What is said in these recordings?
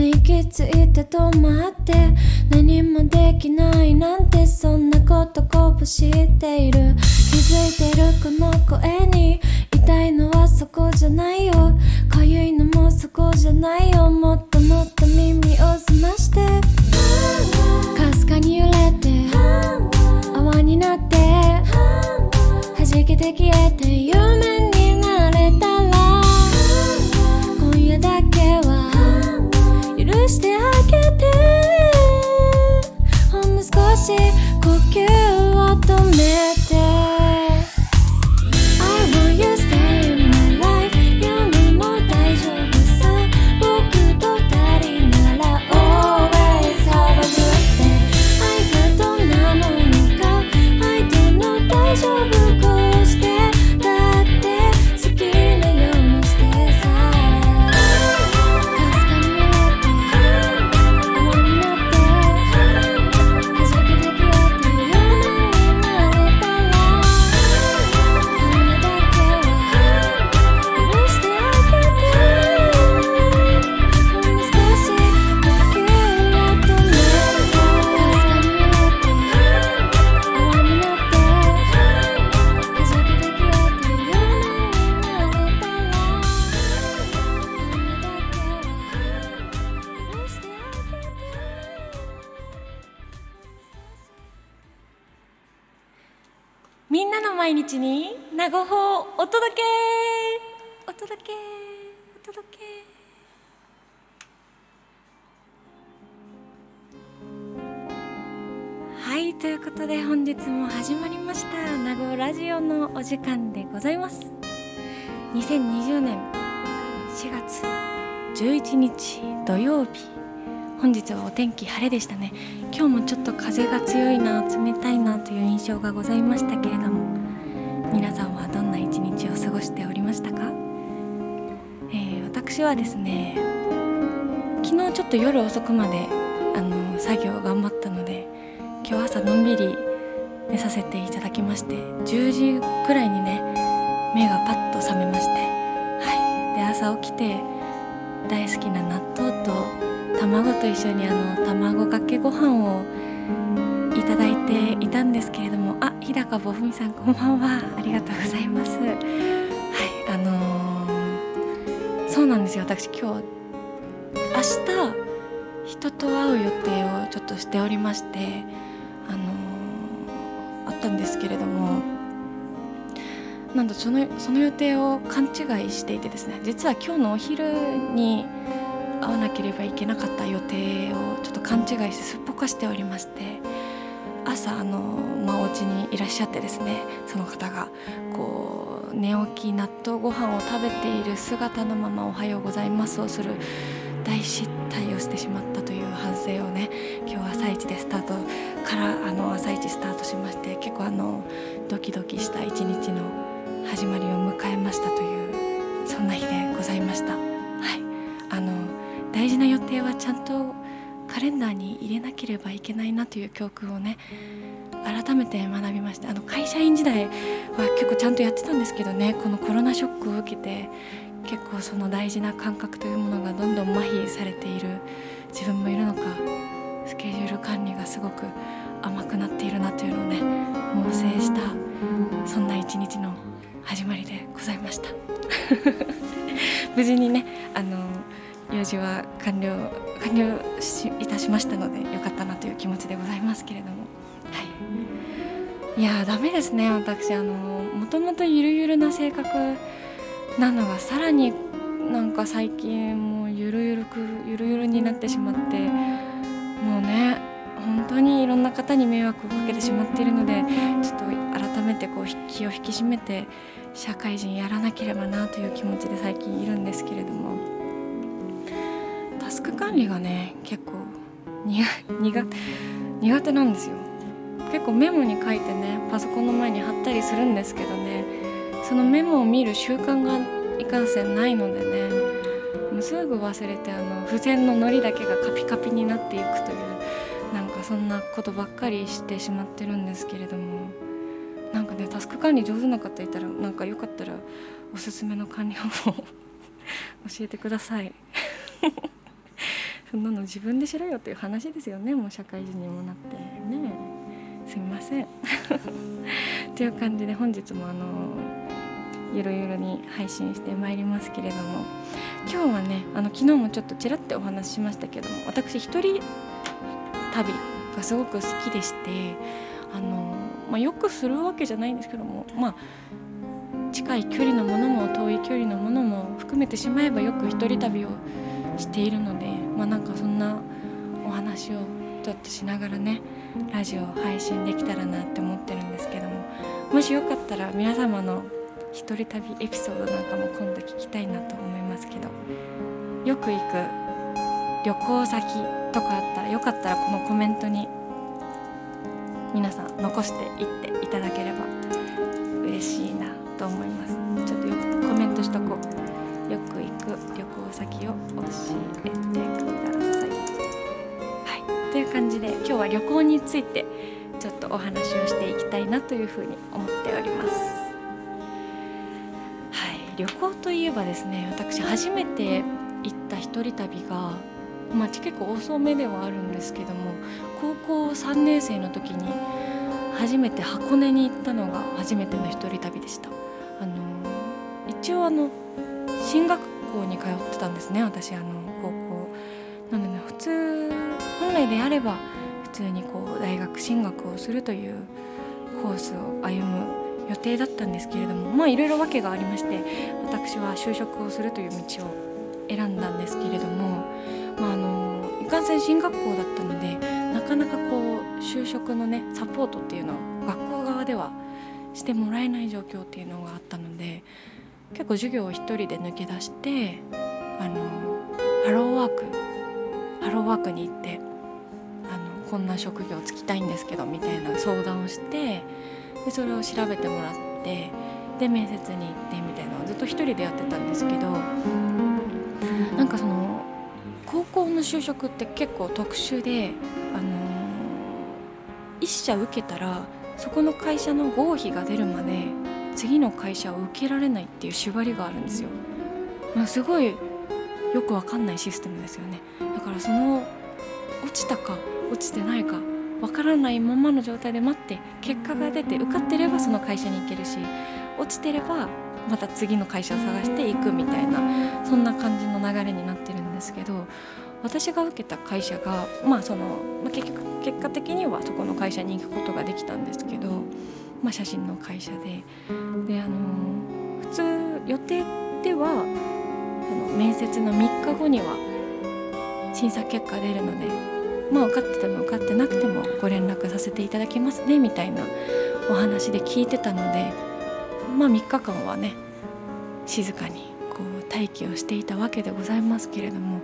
息ついて止まって何もできないなんてそんなことこぼしている。気づいてるこの声に痛いのはそこじゃないよ。かゆいのもそこじゃないよ。もっともっと耳を澄まして。かすかに揺れて泡になって。弾けて消えてということで本日も始まりました名護ラジオのお時間でございます。2020年4月11日土曜日。本日はお天気晴れでしたね。今日もちょっと風が強いな冷たいなという印象がございましたけれども皆さんはどんな一日を過ごしておりましたか、えー私はですね昨日ちょっと夜遅くまであの作業頑張ったので今日朝のんびり寝させていただきまして10時くらいにね目がパッと覚めましてはい。で朝起きて大好きな納豆と卵と一緒にあの卵かけご飯をいただいていたんですけれどもあ日高ぼふみさんこんばんは。ありがとうございます。はい。あのーそうなんですよ。私今日明日人と会う予定をちょっとしておりましてなんとそのその予定を勘違いしていてですね。実は今日のお昼に会わなければいけなかった予定をちょっと勘違いしてすっぽかしておりまして。朝あの、まあ、お家にいらっしゃってですね。その方がこう寝起き納豆ご飯を食べている姿のまま「おはようございます」をする大失態をしてしまったという反省をね。今日朝一でスタートからあの朝一スタートしまして結構あのドキドキした一日の始まりを迎えましたというそんな日でございました。はい、あの大事な予定はちゃんとカレンダーに入れなければいけないなという教訓をね改めて学びましたあの会社員時代は結構ちゃんとやってたんですけどねこのコロナショックを受けて結構その大事な感覚というものがどんどん麻痺されている自分もいるのかスケジュール管理がすごく甘くなっているなというのをね猛省したそんな一日の始まりでございました。無事にねあの用事は完了完了しいたしましたのでよかったなという気持ちでございますけれども。はい。いやーダメですね私。あのもともとゆるゆるな性格なのがさらになんか最近もうゆるゆるくゆるゆるになってしまってもうね本当にいろんな方に迷惑をかけてしまっているのでちょっと改めてこう気を引き締めて社会人やらなければなという気持ちで最近いるんですけれどもタスク管理がね結構苦苦手なんですよ。結構メモに書いてねパソコンの前に貼ったりするんですけどねそのメモを見る習慣がいかんせんないのでねもうすぐ忘れてあの付箋の糊だけがカピカピになっていくというなんかそんなことばっかりしてしまってるんですけれども。なんかねタスク管理上手な方いたらなんかよかったらおすすめの管理方法 教えてください。そんなの自分でしろよっていう話ですよね。もう社会人にもなってね。すみません。という感じで本日もあのゆるゆるに配信してまいりますけれども。今日はねあの昨日もちょっとちらってお話ししましたけども私一人旅がすごく好きでしてあの、まあ、よくするわけじゃないんですけどもまあ近い距離のものも遠い距離のものも含めてしまえばよく一人旅をしているのでまあなんかそんなお話をちょっとしながらねラジオ配信できたらなって思ってるんですけどももしよかったら皆様の一人旅エピソードなんかも今度聞きたいなと思いますけどよく行く旅行先とかあったらよかったらこのコメントに皆さん残していっていただければ嬉しいなと思います。ちょっとよくコメントしとこう。よく行く旅行先を教えてください。はい。という感じで今日は旅行についてちょっとお話をしていきたいなというふうに思っております。はい。旅行といえばですね私初めて行った一人旅がまあ、結構遅めではあるんですけども高校3年生の時に初めて箱根に行ったのが初めての一人旅でした。あの一応あの進学校に通ってたんですね私。あの高校。なので、ね、普通本来であれば普通にこう大学進学をするというコースを歩む予定だったんですけれどもまあいろいろ訳がありまして私は就職をするという道を選んだんですけれどもまあ、あのいかんせん進学校だったのでなかなかこう就職のねサポートっていうのを学校側ではしてもらえない状況っていうのがあったので結構授業を一人で抜け出してあのハローワークハローワークに行ってあのこんな職業つきたいんですけどみたいな相談をしてでそれを調べてもらってで面接に行ってみたいなのをずっと一人でやってたんですけどなんかそのの就職って結構特殊で、あのー、1社受けたらそこの会社の合否が出るまで次の会社を受けられないっていう縛りがあるんですよ。まあ、すごいよくわかんないシステムですよねだからその落ちたか落ちてないかわからないままの状態で待って結果が出て受かってればその会社に行けるし落ちてればまた次の会社を探していくみたいなそんな感じの流れになってるんですけど私が受けた会社が、まあそのまあ、結局結果的にはそこの会社に行くことができたんですけど、まあ、写真の会社で。であの普通予定ではその面接の3日後には審査結果出るので、まあ、受かってても受かってなくてもご連絡させていただきますねみたいなお話で聞いてたので、まあ、3日間はね静かにこう待機をしていたわけでございますけれども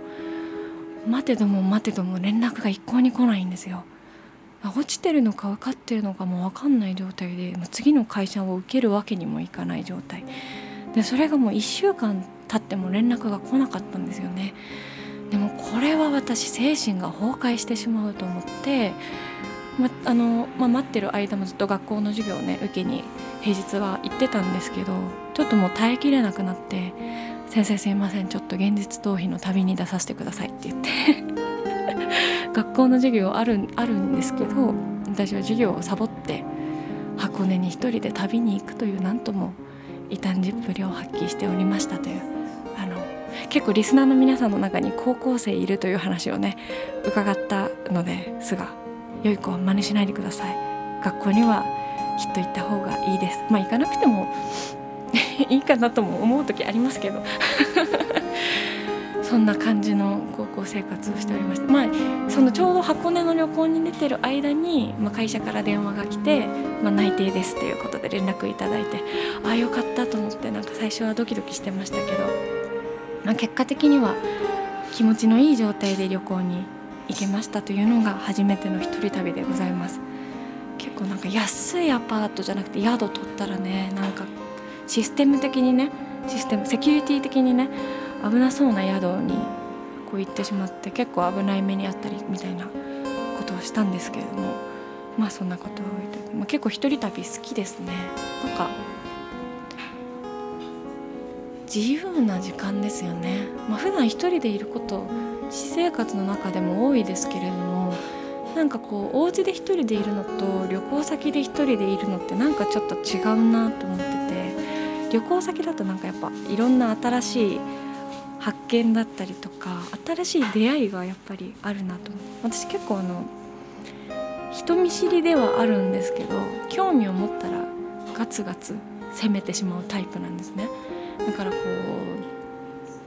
待てども待てども連絡が一向に来ないんですよ。落ちてるのか分かってるのかも分かんない状態で次の会社を受けるわけにもいかない状態でそれがもう1週間経っても連絡が来なかったんですよねでもこれは私精神が崩壊してしまうと思ってまあのまあ、待ってる間もずっと学校の授業をね受けに平日は行ってたんですけどちょっともう耐えきれなくなって「先生すいませんちょっと現実逃避の旅に出させてください」って言って。学校の授業あるあるんですけど私は授業をサボって箱根に一人で旅に行くというなんとも異端児っぷりを発揮しておりましたというあの結構リスナーの皆さんの中に高校生いるという話をね伺ったのですが良い子は真似しないでください。学校にはきっと行った方がいいです。まあ行かなくても いいかなとも思う時ありますけど。そんな感じの高校生活をしておりました。まあそのちょうど箱根の旅行に出てる間に、まあ、会社から電話が来て、まあ、内定ですということで連絡いただいてああよかったと思ってなんか最初はドキドキしてましたけど、まあ、結果的には気持ちのいい状態で旅行に行けましたというのが初めての一人旅でございます。結構なんか安いアパートじゃなくて宿取ったらねなんかシステム的にねシステムセキュリティ的にね危なそうな宿にこう行ってしまって結構危ない目にあったりみたいなことをしたんですけれどもまあそんなことは置いといて、まあ、結構一人旅好きですね。なんか自由な時間ですよね、まあ、普段一人でいること私生活の中でも多いですけれどもなんかこうお家で一人でいるのと旅行先で一人でいるのってなんかちょっと違うなと思ってて旅行先だとなんかやっぱいろんな新しい発見だったりとか新しい出会いがやっぱりあるなと私結構あの人見知りではあるんですけど興味を持ったらガツガツ攻めてしまうタイプなんですね。だからこ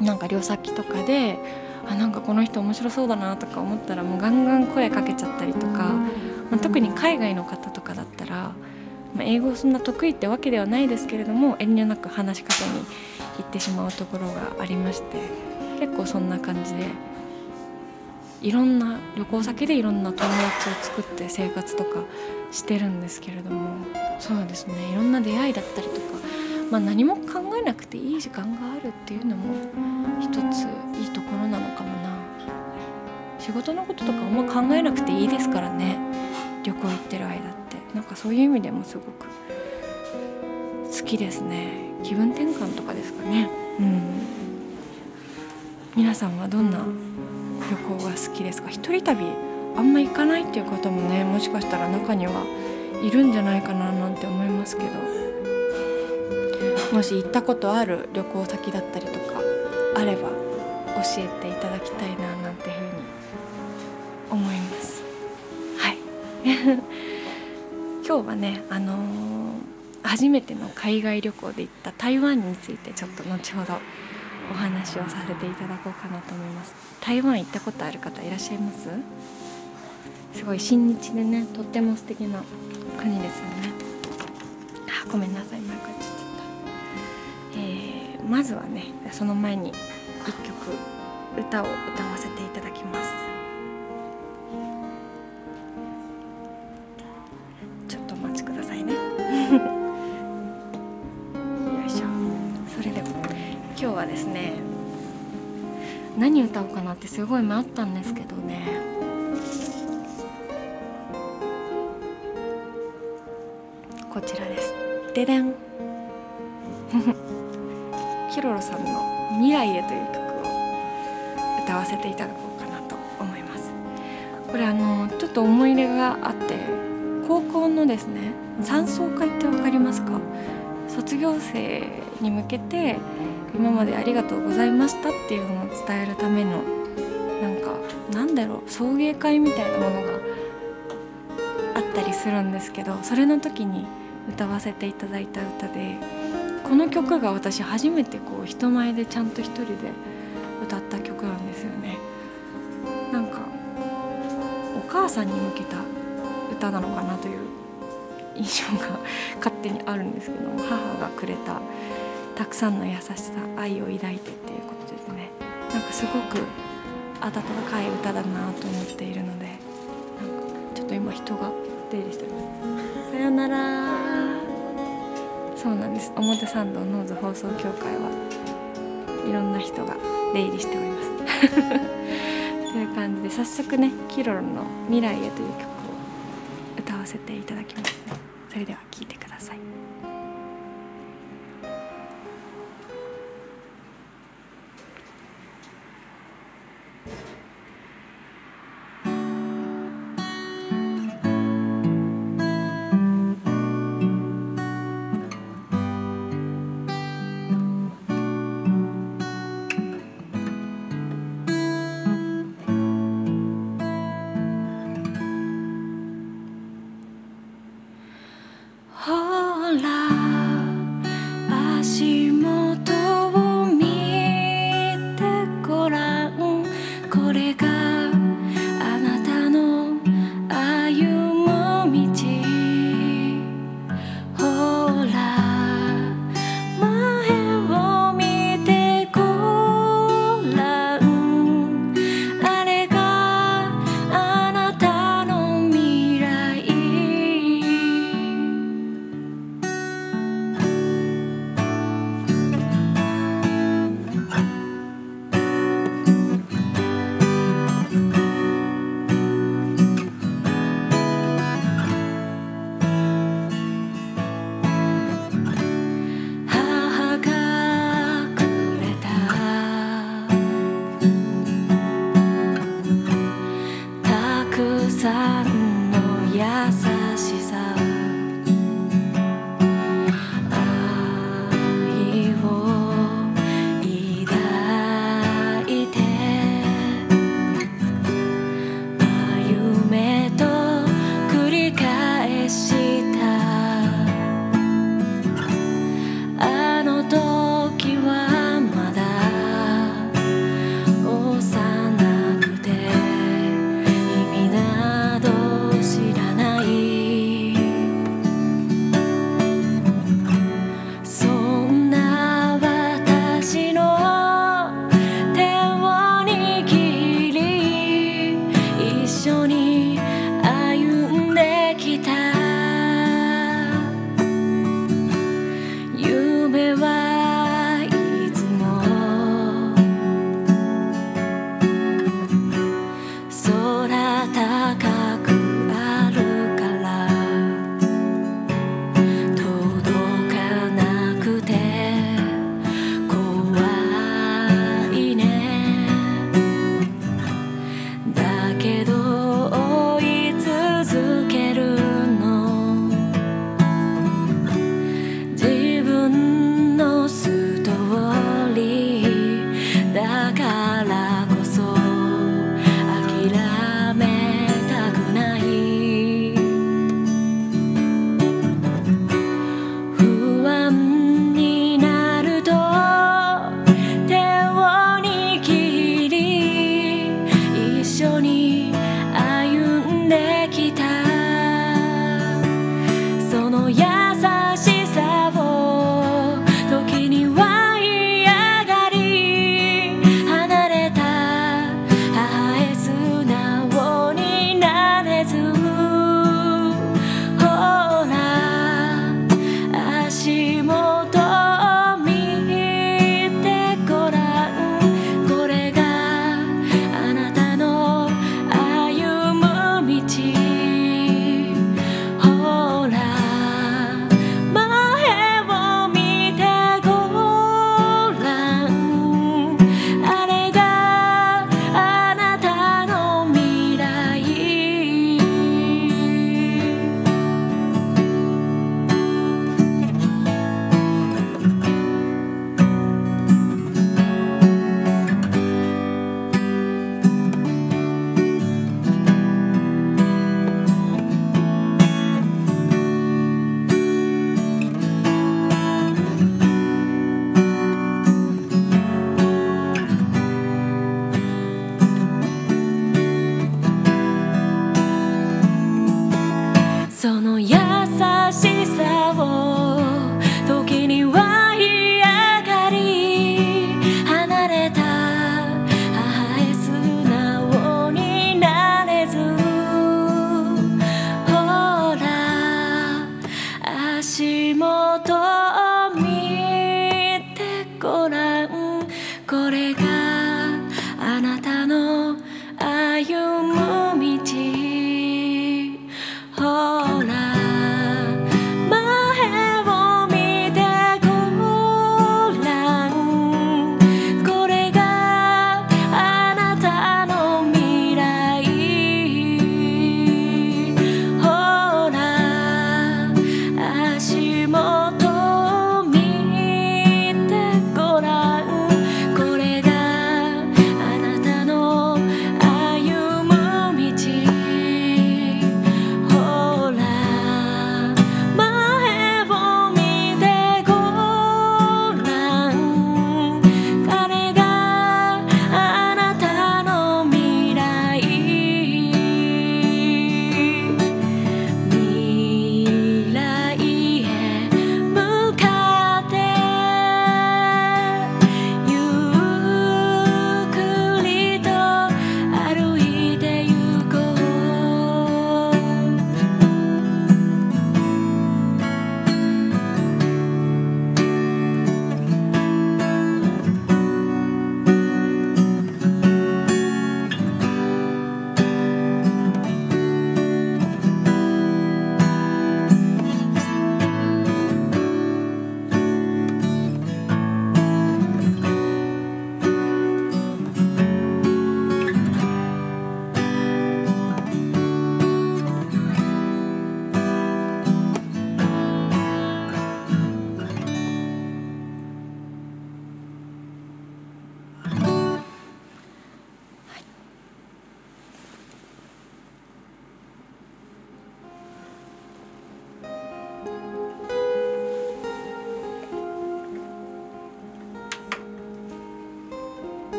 うなんか両先とかであなんかこの人面白そうだなとか思ったらもうガンガン声かけちゃったりとか、まあ、特に海外の方とかだったら、まあ、英語そんな得意ってわけではないですけれども遠慮なく話しかけに行ってしまうところがありまして結構そんな感じでいろんな旅行先でいろんな友達を作って生活とかしてるんですけれどもそうですねいろんな出会いだったりとか、まあ、何も考えなくていい時間があるっていうのも一ついいところなのかもな。仕事のこととかあんま考えなくていいですからね旅行行ってる間って。なんかそういう意味でもすごく好きですね。気分転換とかですかね。うん。皆さんはどんな旅行が好きですか？一人旅あんま行かないっていう方もねもしかしたら中にはいるんじゃないかななんて思いますけど。もし行ったことある旅行先だったりとかあれば教えていただきたいななんていうふうに思います。はい今日はねあのー初めての海外旅行で行った台湾についてちょっと後ほどお話をさせていただこうかなと思います。台湾行ったことある方いらっしゃいます？すごい親日でねとっても素敵な国ですよね。あごめんなさいマイクちゃった、えー、まずはねその前に一曲歌を歌わせていただきます。ってすごい迷ったんですけどね。こちらです。ででん。キロロさんの「未来へ」という曲を歌わせていただこうかなと思います。これあのちょっと思い入れがあって高校のですね山荘会って分かりますか？卒業生に向けて今までありがとうございましたっていうのを伝えるためのなんだろう送迎会みたいなものがあったりするんですけどそれの時に歌わせていただいた歌でこの曲が私初めてこう人前でちゃんと一人で歌った曲なんですよね。なんかお母さんに向けた歌なのかなという印象が勝手にあるんですけど母がくれたたくさんの優しさ愛を抱いてっていうことですね。なんかすごく温かい歌だなと思っているのでなんかちょっと今人が出入りしてる。さよなら。そうなんです。表参道ノーズ放送協会はいろんな人が出入りしております。という感じで早速ねキロロの「未来へ」という曲を歌わせていただきますね。それでは聴いてください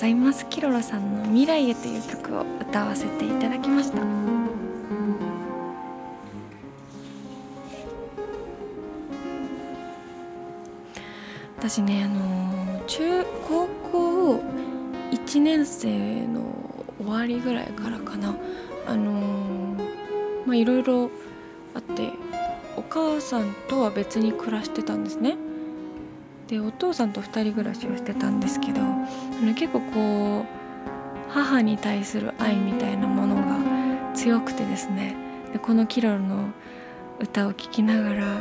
ざいます。キロロさんの「未来へ」という曲を歌わせていただきました。私ねあの中高校1年生の終わりぐらいからかな。あのまあいろいろあってお母さんとは別に暮らしてたんですね。でお父さんと2人暮らしをしてたんですけどあの結構こう母に対する愛みたいなものが強くてですねでこのキロルの歌を聴きながら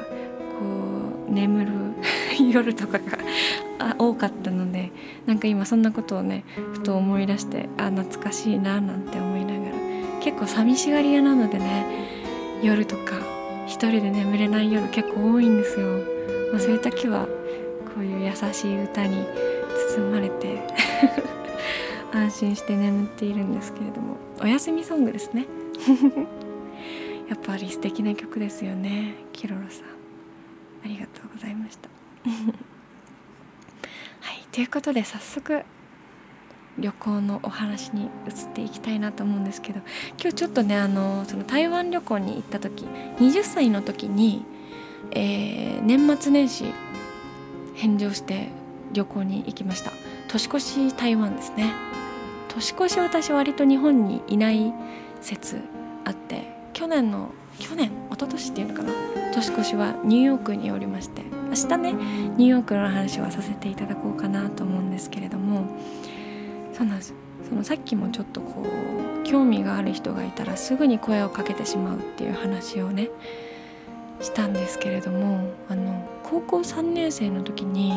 こう眠る 夜とかが多かったのでなんか今そんなことをねふと思い出してあ懐かしいななんて思いながら結構寂しがり屋なのでね夜とか一人で眠れない夜結構多いんですよ、まあ、そういう時は優しい歌に包まれて 安心して眠っているんですけれどもお休みソングですね。やっぱり素敵な曲ですよねキロロさん。ありがとうございました。はいということで早速旅行のお話に移っていきたいなと思うんですけど今日ちょっとねあのその台湾旅行に行った時20歳の時に、えー、年末年始返上して旅行に行きました。年越し台湾ですね。年越し私割と日本にいない説あって去年の去年一昨年っていうのかな。年越しはニューヨークにおりまして明日ねニューヨークの話はさせていただこうかなと思うんですけれどもそうなんです。そのさっきもちょっとこう興味がある人がいたらすぐに声をかけてしまうっていう話をねしたんですけれどもあの高校3年生の時に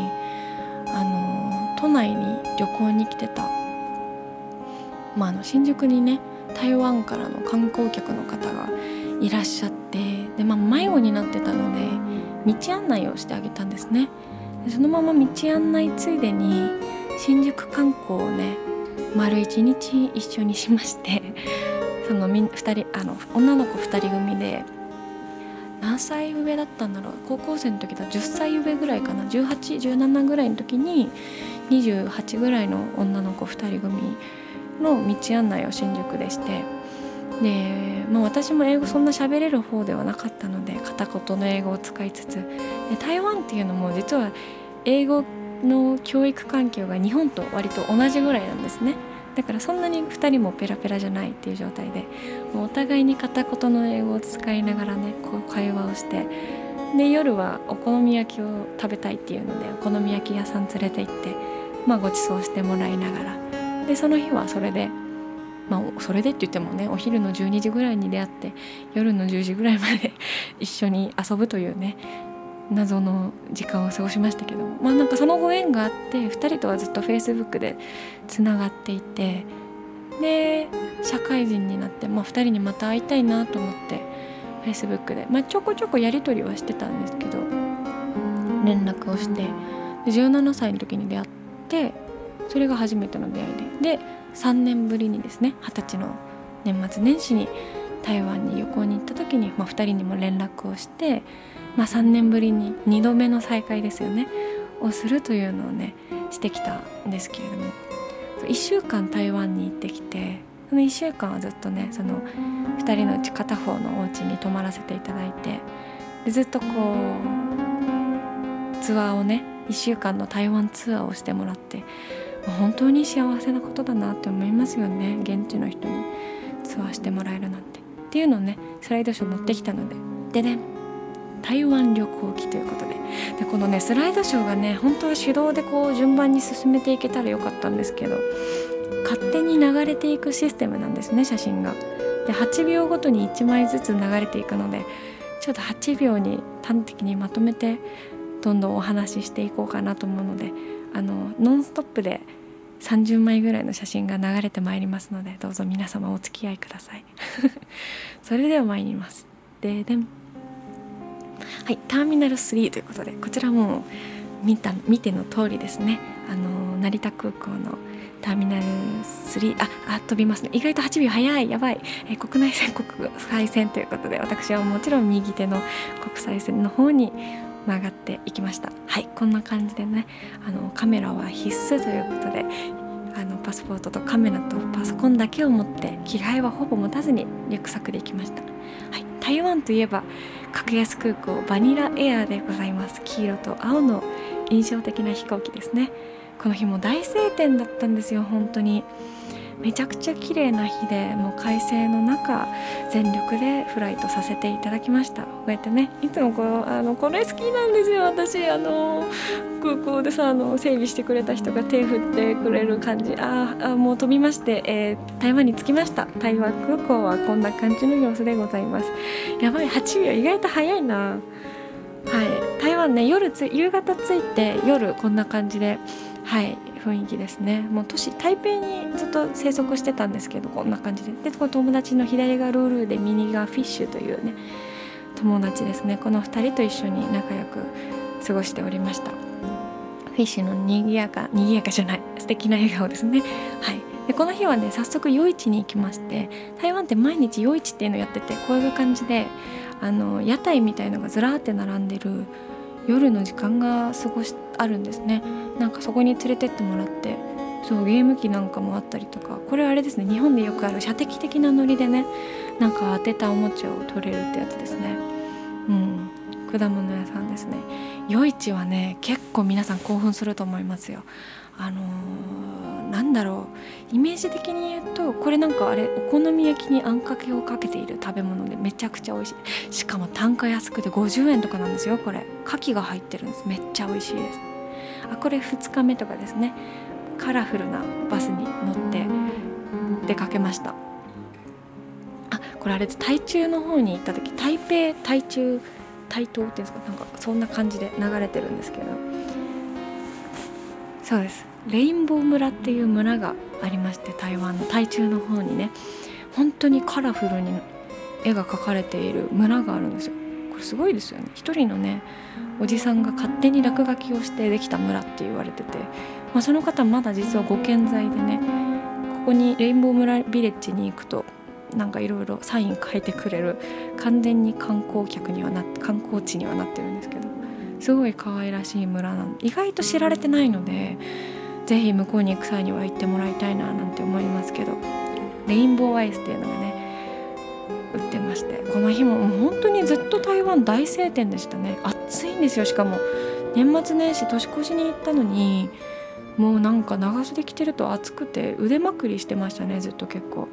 あの都内に旅行に来てた、まあ、あの新宿にね台湾からの観光客の方がいらっしゃってで、まあ、迷子になってたので道案内をしてあげたんですね。でそのまま道案内ついでに新宿観光をね丸一日一緒にしましてその2人あの女の子2人組で何歳上だったんだろう？高校生の時だ。10歳上ぐらいかな。1817ぐらいの時に28ぐらいの女の子2人組の道案内を新宿でして。で、まあ、私も英語そんな喋れる方ではなかったので片言の英語を使いつつ。で台湾っていうのも実は英語の教育環境が日本と割と同じぐらいなんですね。だからそんなに2人もペラペラじゃないっていう状態でもうお互いに片言の英語を使いながらねこう会話をしてで夜はお好み焼きを食べたいっていうのでお好み焼き屋さん連れて行って、まあ、ご馳走してもらいながら。でその日はそれでまあそれでって言ってもねお昼の12時ぐらいに出会って夜の10時ぐらいまで 一緒に遊ぶというね謎の時間を過ごしましたけどまあなんかそのご縁があって2人とはずっと Facebook でつながっていて。で社会人になって、まあ、2人にまた会いたいなと思って Facebook で、まあ、ちょこちょこやり取りはしてたんですけど連絡をして。17歳の時に出会ってそれが初めての出会いで。で3年ぶりにですね二十歳の年末年始に台湾に旅行に行った時に、まあ、2人にも連絡をしてまあ、3年ぶりに2度目の再会ですよねをするというのをねしてきたんですけれども1週間台湾に行ってきてその1週間はずっとねその2人のうち片方のお家に泊まらせていただいてでずっとこうツアーをね1週間の台湾ツアーをしてもらって本当に幸せなことだなって思いますよね現地の人にツアーしてもらえるなんて。っていうのをねスライドショー持ってきたのででね台湾旅行記ということででこのねスライドショーがね本当は手動でこう順番に進めていけたらよかったんですけど勝手に流れていくシステムなんですね写真が。で8秒ごとに1枚ずつ流れていくのでちょっと8秒に端的にまとめてどんどんお話ししていこうかなと思うのであのノンストップで30枚ぐらいの写真が流れてまいりますのでどうぞ皆様お付き合いください。それでは参ります。ででん。はいターミナル3ということでこちらも見た見ての通りですね。あの成田空港のターミナル3ああ飛びますね。意外と8秒早い。やばい、え国内線国際線ということで私はもちろん右手の国際線の方に曲がっていきました。はいこんな感じでねあのカメラは必須ということであのパスポートとカメラとパソコンだけを持って着替えはほぼ持たずにリュックサックで行きました、はい、台湾といえば格安空港バニラエアでございます。黄色と青の印象的な飛行機ですね。この日も大晴天だったんですよ本当に。めちゃくちゃ綺麗な日でもう快晴の中全力でフライトさせていただきました。こうやってねいつもこのあのこれ好きなんですよ私。あの空港でさあの整備してくれた人が手振ってくれる感じ。ああもう飛びまして、えー、台湾に着きました。台湾空港はこんな感じの様子でございます。やばい8秒意外と早いな。はい。台湾ね夜つ夕方着いて夜こんな感じではい。雰囲気ですね。もう都市台北にずっと生息してたんですけどこんな感じで。でこの友達の左がルールで右がフィッシュというね友達ですね。この2人と一緒に仲良く過ごしておりました。フィッシュのにぎやかにぎやかじゃない。素敵な笑顔ですね。はい。でこの日はね早速夜市に行きまして台湾って毎日夜市っていうのやっててこういう感じであの屋台みたいのがずらーって並んでる夜の時間が過ごしてあるんですね。なんかそこに連れてってもらってそうゲーム機なんかもあったりとかこれあれですね。日本でよくある射的的なノリでねなんか当てたおもちゃを取れるってやつですね。うん。果物屋さんですね。夜市はね結構皆さん興奮すると思いますよ。あのー、なんだろう。イメージ的に言うとこれなんかあれお好み焼きにあんかけをかけている食べ物でめちゃくちゃ美味しい。しかも単価安くて50円とかなんですよこれ。牡蠣が入ってるんです。めっちゃ美味しいです。あこれ2日目とかですね。カラフルなバスに乗って出かけました。あこれあれで台中の方に行った時台北台中台東っていうんですか？なんかそんな感じで流れてるんですけど。そうです。レインボー村っていう村がありまして台湾の台中の方にね本当にカラフルに絵が描かれている村があるんですよ。これすごいですよね。一人のねおじさんが勝手に落書きをしてできた村って言われてて、まあ、その方まだ実はご健在でねここにレインボー村ビレッジに行くとなんかいろいろサイン書いてくれる完全に観光客にはな観光地にはなってるんですけどすごい可愛らしい村なんで意外と知られてないので是非向こうに行く際には行ってもらいたいななんて思いますけどレインボーアイスっていうのがね売ってましてこの日ももう本当にずっと台湾大晴天でしたね。暑いんですよしかも。年末年始年越しに行ったのにもうなんか長袖着てると暑くて腕まくりしてましたねずっと結構。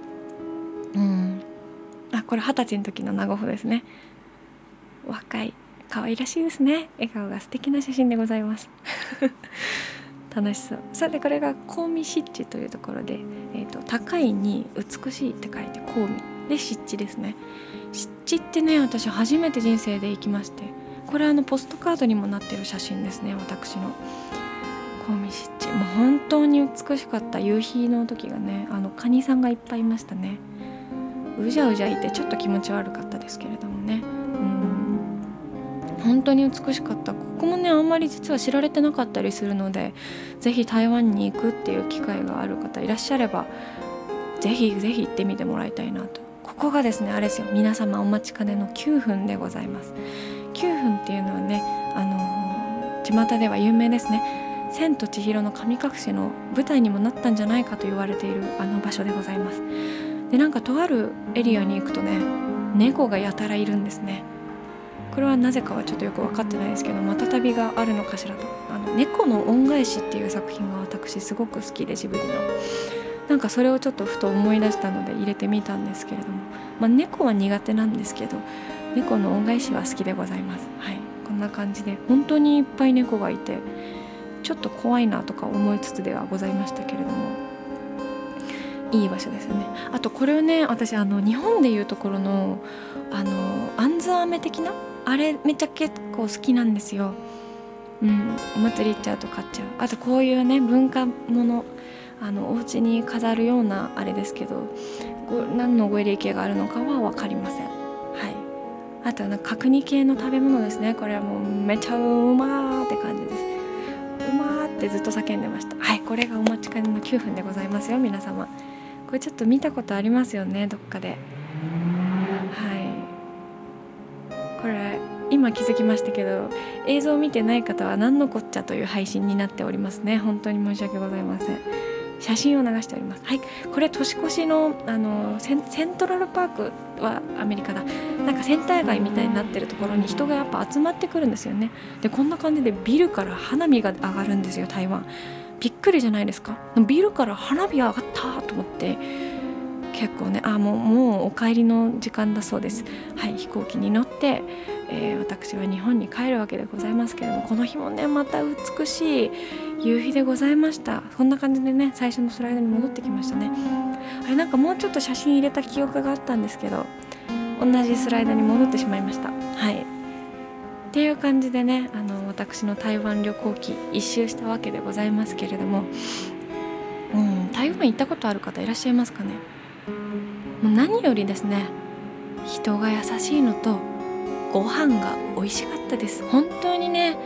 うん。あこれ二十歳の時の長穂ですね。若い可愛らしいですね。笑顔が素敵な写真でございます楽しそう。さてこれが香味湿地というところで、えーと、高いに美しいって書いて香味で湿地ですね。湿地ってね私初めて人生で行きましてこれあのポストカードにもなってる写真ですね私の。香味湿地もう本当に美しかった。夕日の時がねあのカニさんがいっぱいいましたね。うじゃうじゃいてちょっと気持ち悪かったですけれどもね。うん。本当に美しかった。ここもねあんまり実は知られてなかったりするので是非台湾に行くっていう機会がある方いらっしゃれば是非是非行ってみてもらいたいなと。ここがですねあれですよ。皆様お待ちかねの9分でございます。9分っていうのはねあの巷では有名ですね。千と千尋の神隠しの舞台にもなったんじゃないかと言われているあの場所でございます。でなんかとあるエリアに行くとね猫がやたらいるんですね。これはなぜかはちょっとよく分かってないですけどまた旅があるのかしらと「あの猫の恩返し」っていう作品が私すごく好きでジブリの。なんかそれをちょっとふと思い出したので入れてみたんですけれども、まあ、猫は苦手なんですけど猫の恩返しは好きでございます。はい。こんな感じで本当にいっぱい猫がいてちょっと怖いなとか思いつつではございましたけれども。いい場所ですよね。あとこれをね私あの日本でいうところのあのあんず飴的なあれめっちゃ結構好きなんですよ。うんお祭り行っちゃうと買っちゃう。あとこういうね文化ものあのお家に飾るようなあれですけど何のご利益があるのかは分かりません。はい。あとは角煮系の食べ物ですね。これはもうめちゃうまーって感じです。うまーってずっと叫んでました。はいこれがお待ちかねの9分でございますよ皆様。これちょっと見たことありますよねどっかで。はい。これ今気づきましたけど映像を見てない方は何のこっちゃという配信になっておりますね。本当に申し訳ございません。写真を流しております。はい。これ年越しのあのセンセントラルパークはアメリカだ。なんかセンター街みたいになってるところに人がやっぱ集まってくるんですよね。でこんな感じでビルから花火が上がるんですよ台湾。びっくりじゃないですか。ビルから花火上がったと思って。結構ねあもうもうお帰りの時間だそうです。はい飛行機に乗って、えー、私は日本に帰るわけでございますけれどもこの日もねまた美しい夕日でございました。こんな感じでね最初のスライドに戻ってきましたね。あれなんかもうちょっと写真入れた記憶があったんですけど同じスライドに戻ってしまいました。はい。っていう感じでねあの私の台湾旅行記一周したわけでございますけれども。うん台湾行ったことある方いらっしゃいますかね？もう何よりですね人が優しいのとご飯が美味しかったです。本当にね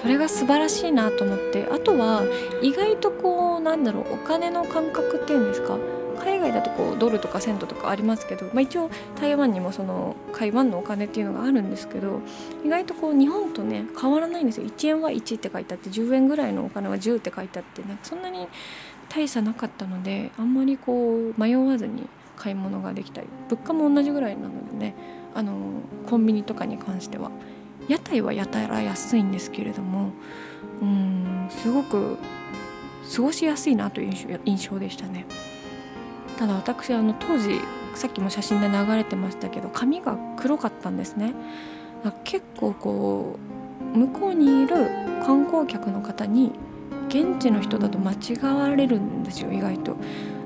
それが素晴らしいなと思って。あとは意外とこうなんだろうお金の感覚っていうんですか。海外だとこうドルとかセントとかありますけど、まあ、一応台湾にもその台湾のお金っていうのがあるんですけど意外とこう日本とね変わらないんですよ。1円は1って書いてあって10円ぐらいのお金は10って書いてあってねそんなに大差なかったのであんまりこう迷わずに買い物ができたり物価も同じぐらいなのでねあのコンビニとかに関しては屋台はやたら安いんですけれどもうんすごく過ごしやすいなという印象でしたねただ私あの当時さっきも写真で流れてましたけど髪が黒かったんですね結構こう向こうにいる観光客の方に現地の人だと間違われるんですよ意外と。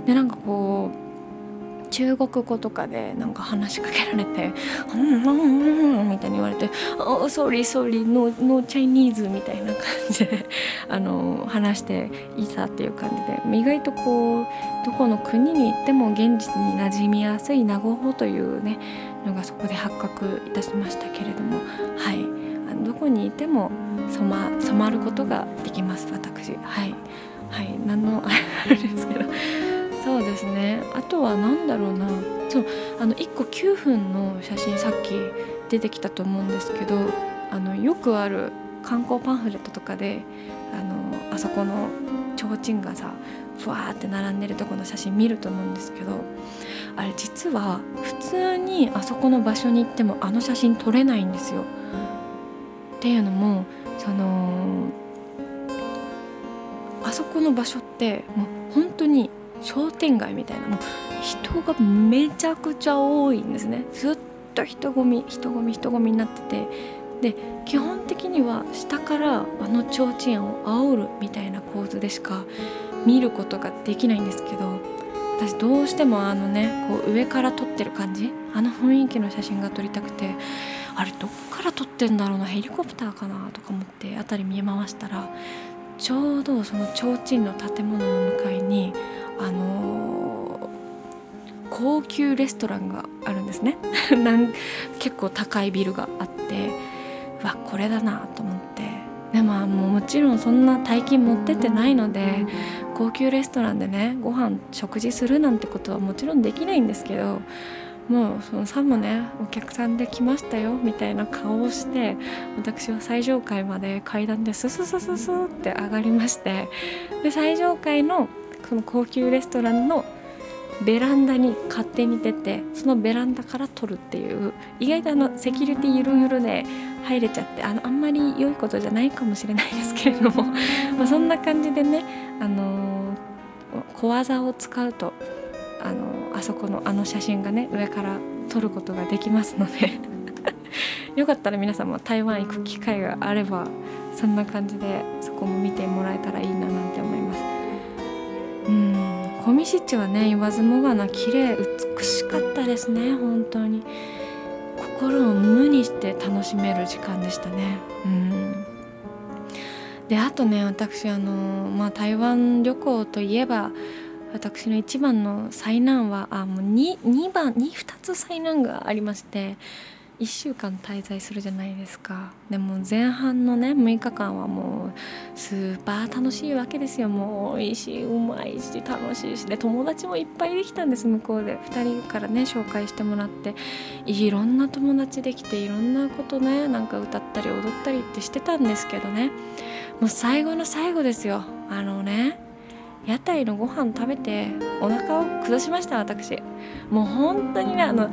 でなんかこう中国語とかでなんか話しかけられて「うんうんうん」みたいに言われて「おソーリーソーリーノーノーチャイニーズ」みたいな感じで あの話していたっていう感じで意外とこうどこの国に行っても現実に馴染みやすい名護法というねのがそこで発覚いたしましたけれどもはい。どこにいても染ま染まることができます私。はい。はい。何のあれですけど。そうですねあとは何だろうなそうあの1個9分の写真さっき出てきたと思うんですけどあのよくある観光パンフレットとかであのあそこの提灯がさふわーって並んでるとこの写真見ると思うんですけどあれ実は普通にあそこの場所に行ってもあの写真撮れないんですよ。っていうのもそのあそこの場所ってもう本当に商店街みたいな。もう人がめちゃくちゃ多いんですね。ずっと人混み人混み人混みになってて。で基本的には下からあの提灯を煽るみたいな構図でしか見ることができないんですけど私どうしてもあのねこう上から撮ってる感じあの雰囲気の写真が撮りたくてあれどっから撮ってんだろうなヘリコプターかなとか思って辺り見回したらちょうどその提灯の建物の向かいにあのー、高級レストランがあるんですね。なん結構高いビルがあってうわこれだなと思って。でももうもちろんそんな大金持ってってないので高級レストランでねご飯食事するなんてことはもちろんできないんですけどもうそのさもねお客さんで来ましたよみたいな顔をして私は最上階まで階段でスススススって上がりましてで最上階のその高級レストランのベランダに勝手に出てそのベランダから撮るっていう意外とあのセキュリティゆるゆるで入れちゃってあのあんまり良いことじゃないかもしれないですけれども まあそんな感じでね、あのー、小技を使うと、あのー、あそこのあの写真がね上から撮ることができますので よかったら皆さんも台湾行く機会があればそんな感じでそこも見てもらえたらいいななんて思います。うん。小見湿地はね言わずもがな綺麗美しかったですね本当に。心を無にして楽しめる時間でしたね。うん。であとね私あのまあ台湾旅行といえば私の一番の災難はあもう 2, 2番 2, 2つ災難がありまして1週間滞在するじゃないですか。でも前半のね6日間はもうスーパー楽しいわけですよ。もう美味しいうまいし楽しいし。で友達もいっぱいできたんです向こうで。2人からね紹介してもらって。いろんな友達できていろんなことねなんか歌ったり踊ったりってしてたんですけどね。もう最後の最後ですよ。あのね屋台のご飯食べてお腹を崩しました私。もう本当にねあの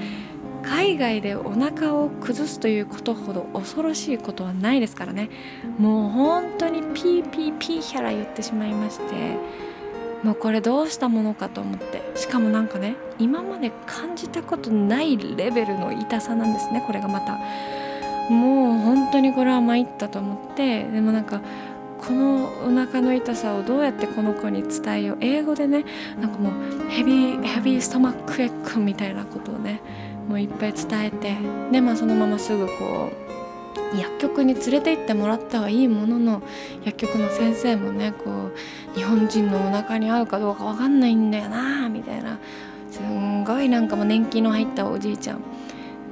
海外でお腹を崩すということほど恐ろしいことはないですからね。もう本当にピーピーピーヒャラ言ってしまいまして。もうこれどうしたものかと思って。しかもなんかね今まで感じたことないレベルの痛さなんですねこれがまた。もう本当にこれは参ったと思って。でもなんかこのお腹の痛さをどうやってこの子に伝えよう。英語でねなんかもうヘビーヘビーストマックエッグみたいなことをねもういっぱい伝えてでまあそのまますぐこう薬局に連れて行ってもらったはいいものの薬局の先生もねこう日本人のお腹に合うかどうか分かんないんだよなみたいな。すんごいなんかもう年季の入ったおじいちゃん。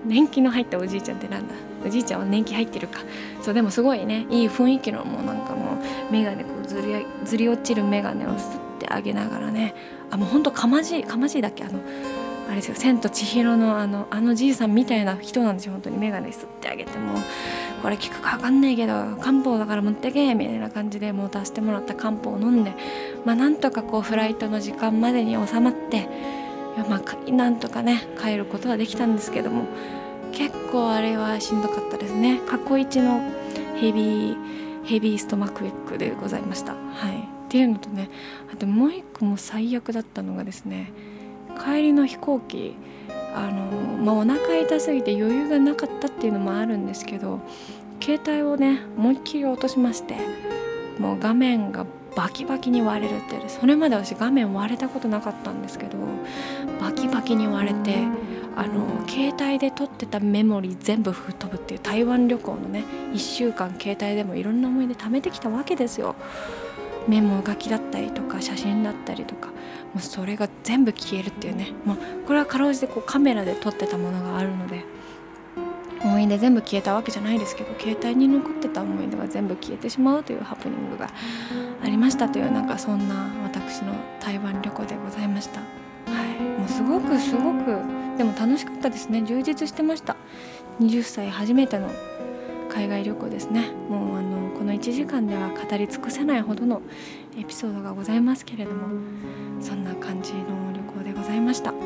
年季の入ったおじいちゃんってなんだ？おじいちゃんは年季入ってるか。そうでもすごいね。いい雰囲気のもうなんかもう眼鏡こうずりずり落ちる眼鏡をすってあげながらね。あもうほんとかまじいかまじいだっけ？あのあれですよ「千と千尋の」あのあのじいさんみたいな人なんですよ本当に眼鏡すってあげても。これ効くか分かんないけど漢方だから持ってけみたいな感じでもう出してもらった漢方を飲んでまあなんとかこうフライトの時間までに収まってまあなんとかね帰ることはできたんですけども結構あれはしんどかったですね。過去一のヘビーヘビーストマックエッグでございました。はい。っていうのとねあともう一個も最悪だったのがですね帰りの飛行機あの、まあ、お腹痛すぎて余裕がなかったっていうのもあるんですけど携帯をね思いっきり落としましてもう画面がバキバキに割れるってそれまで私画面割れたことなかったんですけどバキバキに割れてあの携帯で撮ってたメモリー全部吹っ飛ぶっていう台湾旅行のね1週間携帯でもいろんな思い出貯めてきたわけですよ。メモ書きだったりとか写真だったりとか。もうそれが全部消えるっていうね、まあ、これはかろうじてこうカメラで撮ってたものがあるので。思い出全部消えたわけじゃないですけど携帯に残ってた思い出が全部消えてしまうというハプニングがありましたというなんかそんな私の台湾旅行でございました。はい、もうすごくすごく。でも楽しかったですね。充実してました。20歳初めての海外旅行ですね。もうあのこの1時間では語り尽くせないほどのエピソードがございますけれどもそんな感じの旅行でございました。は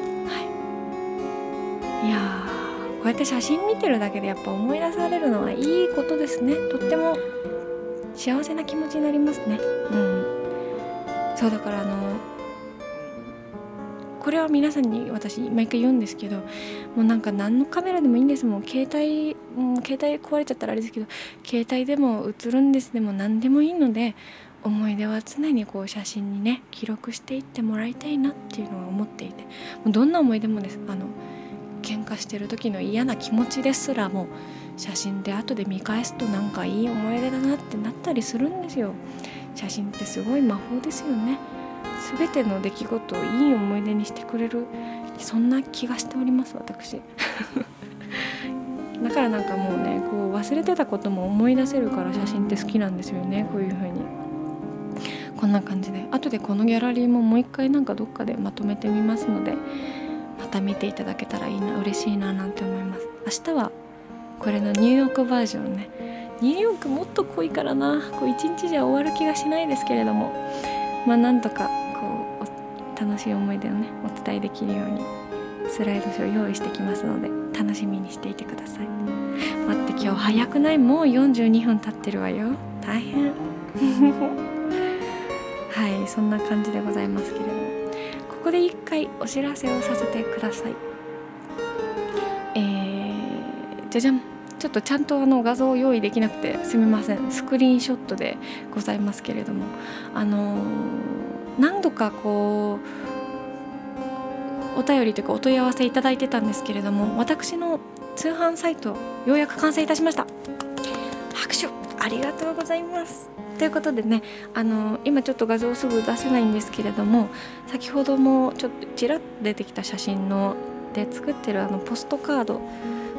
い。いやこうやって写真見てるだけでやっぱ思い出されるのはいいことですね。とっても幸せな気持ちになりますね。うん。そうだからあのこれは皆さんに私毎回言うんですけどもうなんか何のカメラでもいいんです。もん携帯もう携帯壊れちゃったらあれですけど携帯でも映るんです。でも何でもいいので思い出は常にこう写真にね記録していってもらいたいなっていうのは思っていてどんな思い出もですあの喧嘩してる時の嫌な気持ちですらも写真で後で見返すとなんかいい思い出だなってなったりするんですよ。写真ってすごい魔法ですよね。全ての出来事をいい思い出にしてくれるそんな気がしております私。だからなんかもうねこう忘れてたことも思い出せるから写真って好きなんですよねこういう風に。こんな感じで。後でこのギャラリーももう一回なんかどっかでまとめてみますのでまた見ていただけたらいいな嬉しいななんて思います。明日はこれのニューヨークバージョンね。ニューヨークもっと濃いからな。こう一日じゃ終わる気がしないですけれども。まあなんとかこう楽しい思い出をねお伝えできるようにスライドショー用意してきますので楽しみにしていてください。待って今日早くない？もう42分経ってるわよ。大変。はいそんな感じでございますけれども。ここで一回お知らせをさせてください。えー、じゃじゃん。ちょっとちゃんとあの画像を用意できなくてすみません。スクリーンショットでございますけれども。あのー何度かこうお便りというかお問い合わせいただいてたんですけれども私の通販サイトようやく完成いたしました。拍手。ありがとうございます。ということでねあの今ちょっと画像すぐ出せないんですけれども先ほどもちょっとちらっと出てきた写真ので作ってるあのポストカード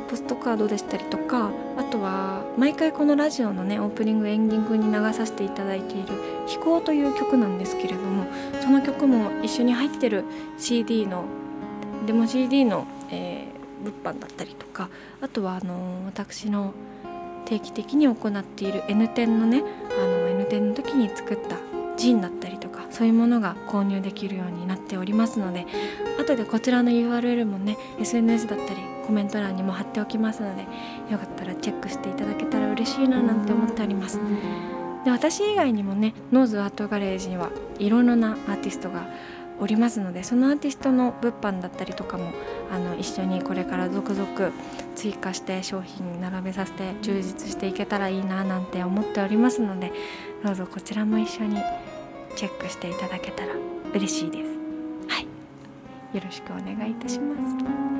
ポストカードでしたりとかあとは毎回このラジオのねオープニングエンディングに流させていただいている「飛行」という曲なんですけれどもその曲も一緒に入ってる CD のデモ CD の、えー、物販だったりとかあとはあの私の定期的に行っている N 展のねあの N 展の時に作ったジンだったりとかそういうものが購入できるようになっておりますので後でこちらの URL もね SNS だったりコメント欄にも貼っておきますのでよかったらチェックしていただけたら嬉しいななんて思っております。で私以外にもねノーズアートガレージにはいろいろなアーティストがおりますのでそのアーティストの物販だったりとかもあの一緒にこれから続々追加して商品並べさせて充実していけたらいいななんて思っておりますのでどうぞこちらも一緒にチェックしていただけたら嬉しいです。はい。よろしくお願いいたします。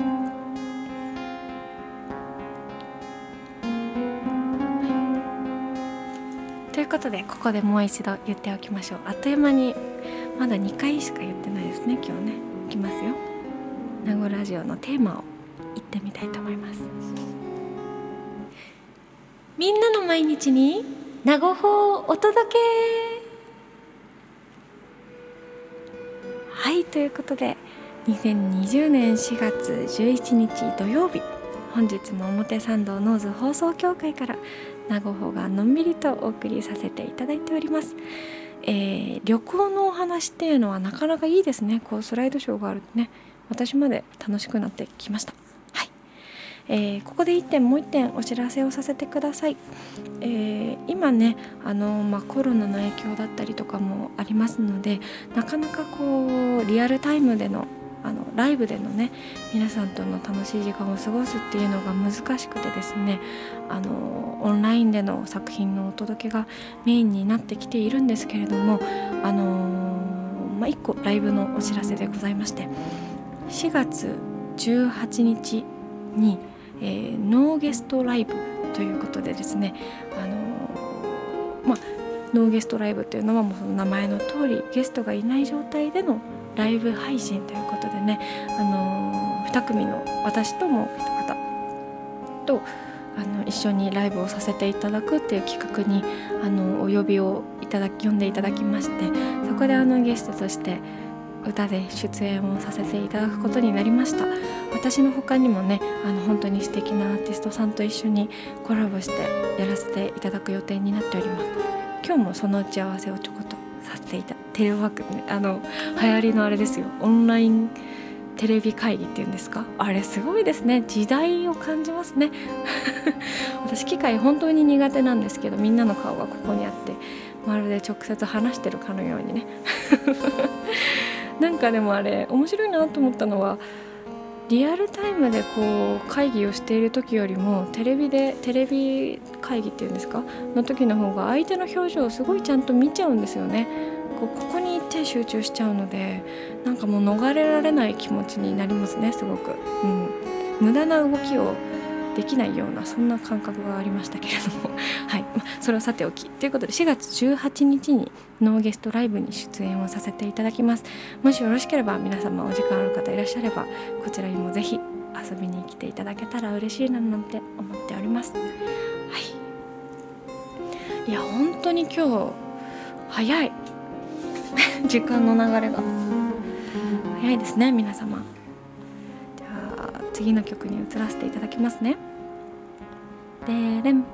ということでここでもう一度言っておきましょう。あっという間にまだ2回しか言ってないですね今日ね。いきますよ。名護ラジオのテーマを言ってみたいと思います。みんなの毎日に名護法をお届け。はいということで2020年4月11日土曜日本日も表参道ノーズ放送協会から名護法がのんびりとお送りさせていただいております。えー、旅行のお話っていうのはなかなかいいですね。こうスライドショーがあるとね私まで楽しくなってきました、えー、ここで1点もう1点お知らせをさせてください、えー、今ねあの、まあ、コロナの影響だったりとかもありますのでなかなかこうリアルタイムでのあのライブでのね皆さんとの楽しい時間を過ごすっていうのが難しくてですねあのオンラインでの作品のお届けがメインになってきているんですけれどもあのまあ、1個ライブのお知らせでございまして4月18日に、えー、ノーゲストライブということでですねあのまあノーゲストライブっていうのはもうその名前の通りゲストがいない状態でのライブ配信ということでね、あのー、2組の私ともう一方とあの一緒にライブをさせていただくっていう企画にあのお呼びをいただき呼んでいただきましてそこであのゲストとして歌で出演をさせていただくことになりました。私の他にもねあの本当に素敵なアーティストさんと一緒にコラボしてやらせていただく予定になっております。今日もその打ち合わせをちょこっとさせていたテレワークねあの流行りのあれですよ。オンラインテレビ会議っていうんですか？あれすごいですね。時代を感じますね。私機械本当に苦手なんですけどみんなの顔がここにあってまるで直接話してるかのようにね。なんかでもあれ面白いなと思ったのはリアルタイムでこう会議をしている時よりもテレビでテレビ会議っていうんですかの時の方が相手の表情をすごいちゃんと見ちゃうんですよね。こうここに手集中しちゃうのでなんかもう逃れられない気持ちになりますねすごく、うん、無駄な動きをできないようなそんな感覚がありましたけれども。はい、まそれはさておき。ということで4月18日にノーゲストライブに出演をさせていただきます。もしよろしければ皆様お時間ある方いらっしゃればこちらにもぜひ遊びに来ていただけたら嬉しいななんて思っております。はい。いや本当に今日早い。時間の流れが。早いですね皆様。次の曲に移らせていただきますね。でれん。こ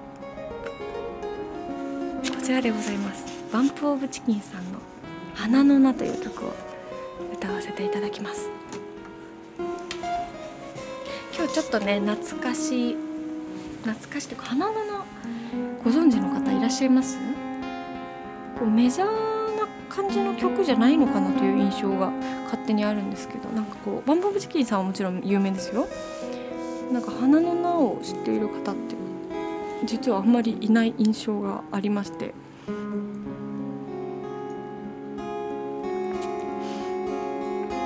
ちらでございます。バンプ・オブ・チキンさんの「花の名」という曲を歌わせていただきます。今日ちょっとね懐かしい懐かしいというか花の名ご存知の方いらっしゃいます？こうメジャーな感じの曲じゃないのかなという印象が。勝手にあるんですけどなんかこうバンバンブチキンさんはもちろん有名ですよ。なんか花の名を知っている方って実はあんまりいない印象がありまして。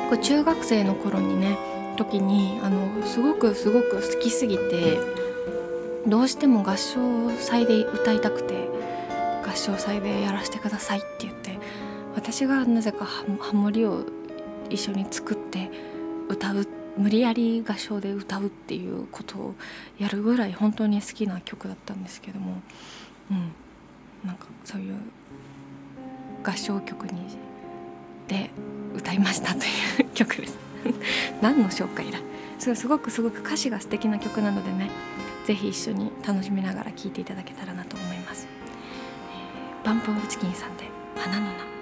こ中学生の頃にね時にあのすごくすごく好きすぎてどうしても合唱祭で歌いたくて合唱祭でやらせてくださいって言って私がなぜかハモリを一緒に作って歌う無理やり合唱で歌うっていうことをやるぐらい本当に好きな曲だったんですけども、うん、なんかそういう合唱曲にで歌いましたという曲です。何の紹介だ。すごくすごく歌詞が素敵な曲なのでね是非一緒に楽しみながら聴いていただけたらなと思います、えー、バンプオブチキンさんで花の名。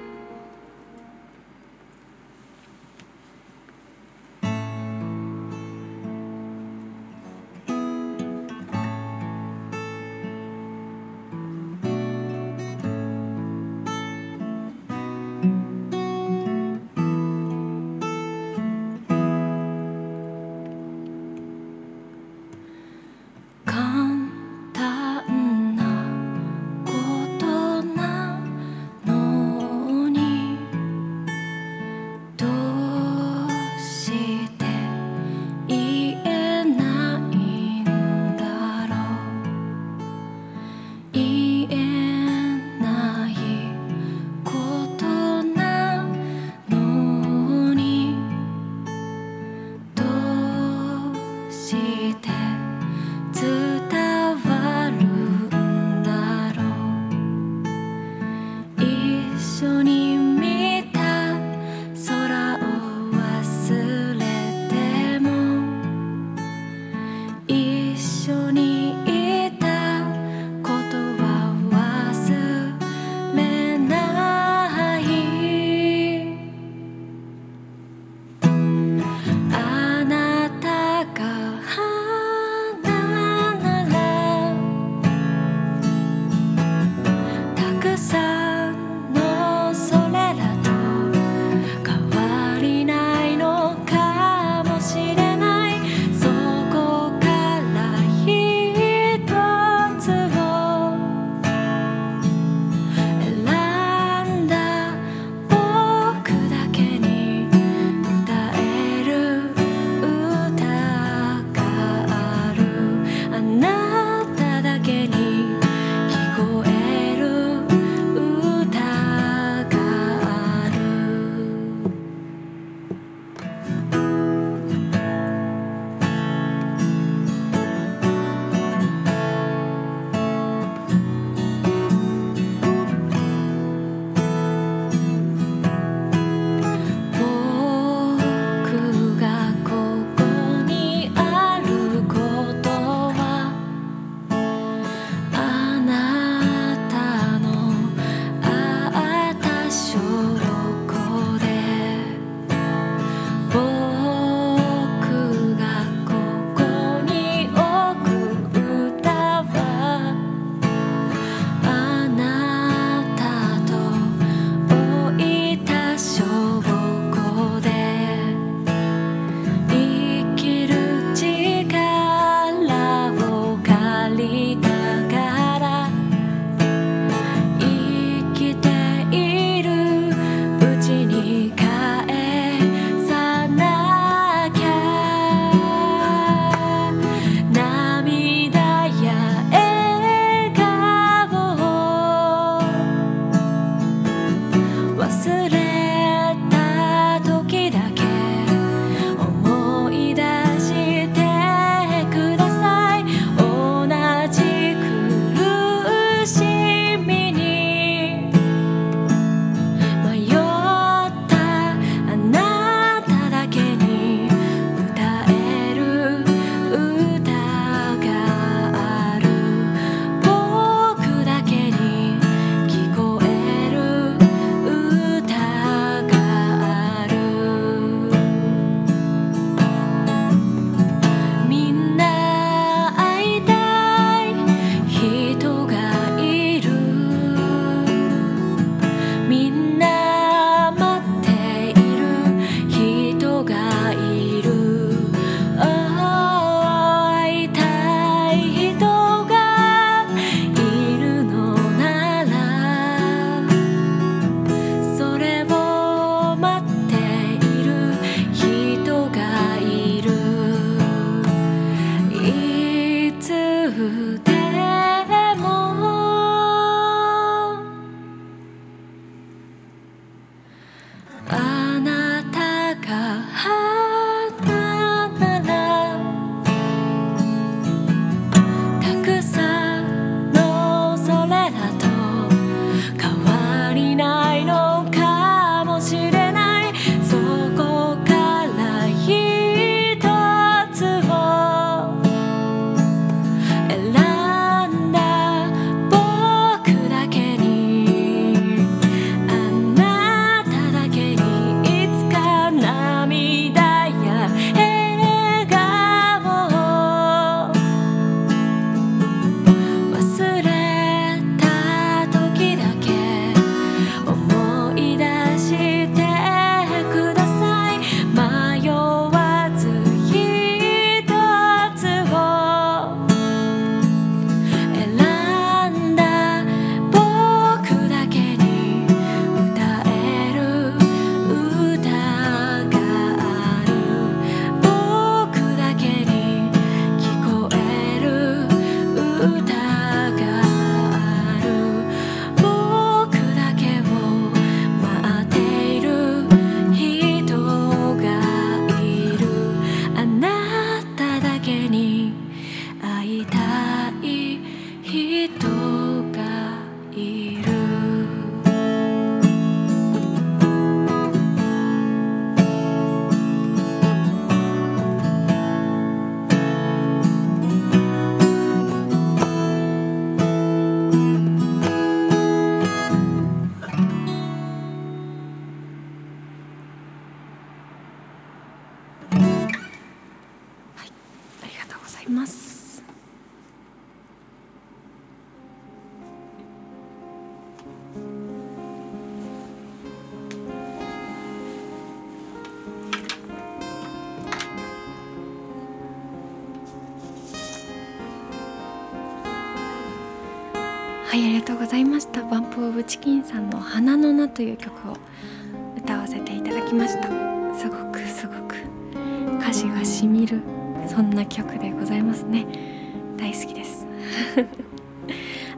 ざいました。バンプオブチキンさんの花の名という曲を歌わせていただきました。すごくすごく。歌詞がしみる。そんな曲でございますね。大好きです。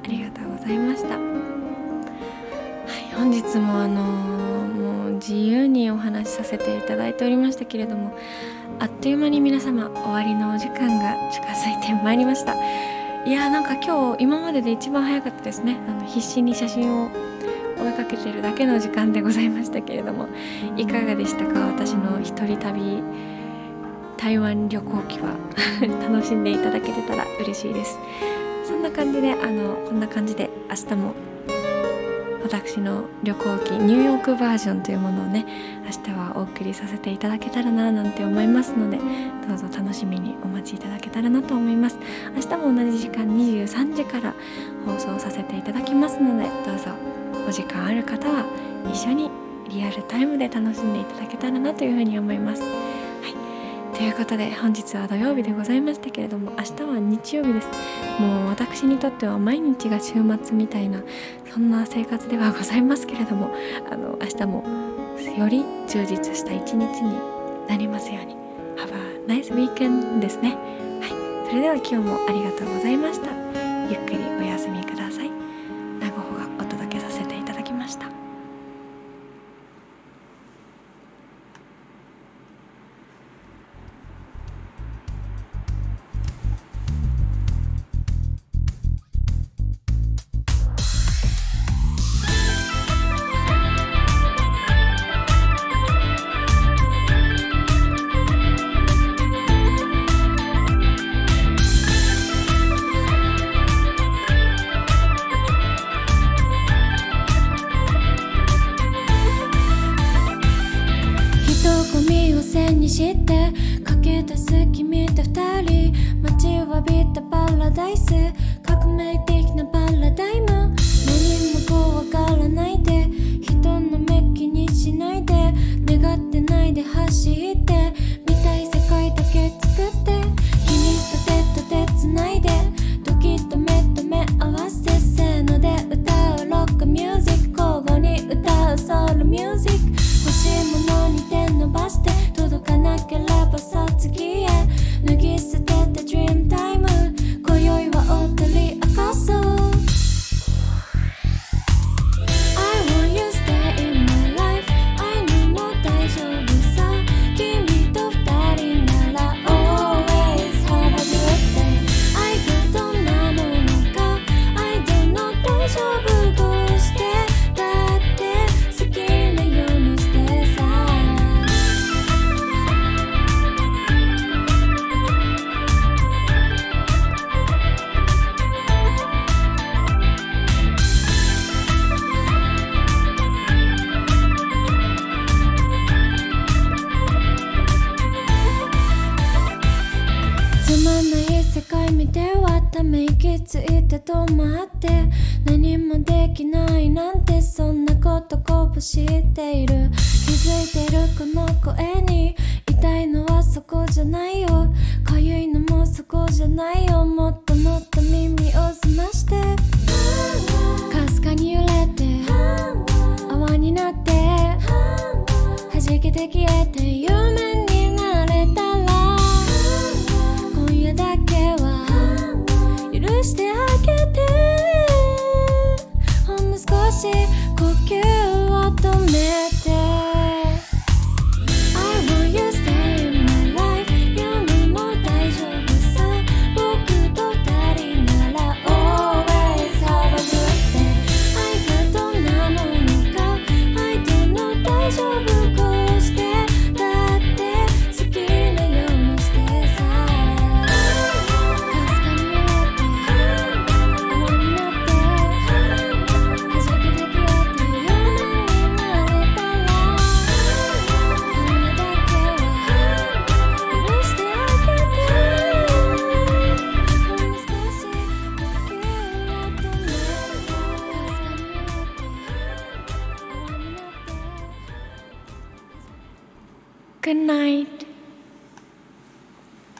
ありがとうございました。はい本日もあのー、もう自由にお話しさせていただいておりましたけれどもあっという間に皆様終わりのお時間が近づいてまいりました。いやーなんか今日今までで一番早かったですね。あの必死に写真を追いかけてるだけの時間でございましたけれどもいかがでしたか？私の一人旅台湾旅行記は。楽しんでいただけてたら嬉しいです。そんな感じであのこんな感じで明日も私の旅行記ニューヨークバージョンというものをね明日はお送りさせていただけたらななんて思いますのでどうぞ楽しみにお待ちいただけたらなと思います。明日も同じ時間23時から放送させていただきますのでどうぞお時間ある方は一緒にリアルタイムで楽しんでいただけたらなというふうに思います。ということで本日は土曜日でございましたけれども明日は日曜日です。もう私にとっては毎日が週末みたいなそんな生活ではございますけれどもあの明日もより充実した一日になりますように。Have a nice weekend ですね。はい。それでは今日もありがとうございました。ゆっくりお休みください。